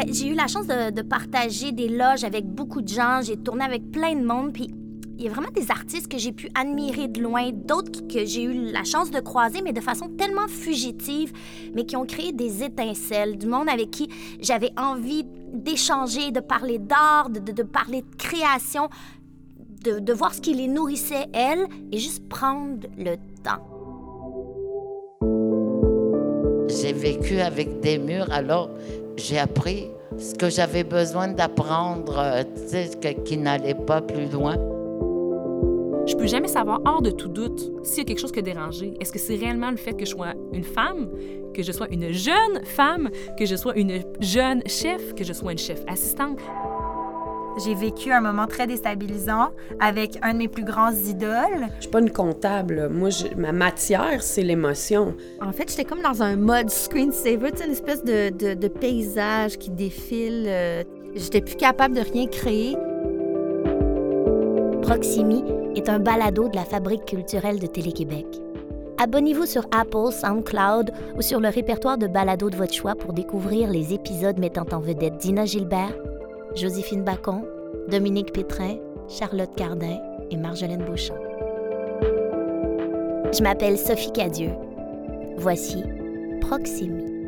Ben, j'ai eu la chance de, partager des loges avec beaucoup de gens. J'ai tourné avec plein de monde. Puis il y a vraiment des artistes que j'ai pu admirer de loin, d'autres que j'ai eu la chance de croiser, mais de façon tellement fugitive, mais qui ont créé des étincelles, du monde avec qui j'avais envie d'échanger, de parler d'art, de parler de création, de, de voir ce qui les nourrissait, elles, et juste prendre le temps. J'ai vécu avec des murs, alors j'ai appris ce que j'avais besoin d'apprendre, euh, qui n'allait pas plus loin. Je peux jamais savoir, hors de tout doute, s'il y a quelque chose qui a dérangé. Est-ce que c'est réellement le fait que je sois une femme, que je sois une jeune femme, que je sois une jeune chef, que je sois une chef assistante? J'ai vécu un moment très déstabilisant avec un de mes plus grands idoles. Je suis pas une comptable. Moi, je- ma matière, c'est l'émotion. En fait, j'étais comme dans un mode screensaver, une espèce de, de- de paysage qui défile. euh, J'étais plus capable de rien créer. Proximi est un balado de la Fabrique culturelle de Télé-Québec. Abonnez-vous sur Apple, SoundCloud ou sur le répertoire de balados de votre choix pour découvrir les épisodes mettant en vedette Dina Gilbert, Joséphine Bacon, Dominique Pétrin, Charlotte Cardin et Marjolaine Beauchamp. Je m'appelle Sophie Cadieux. Voici Proximi.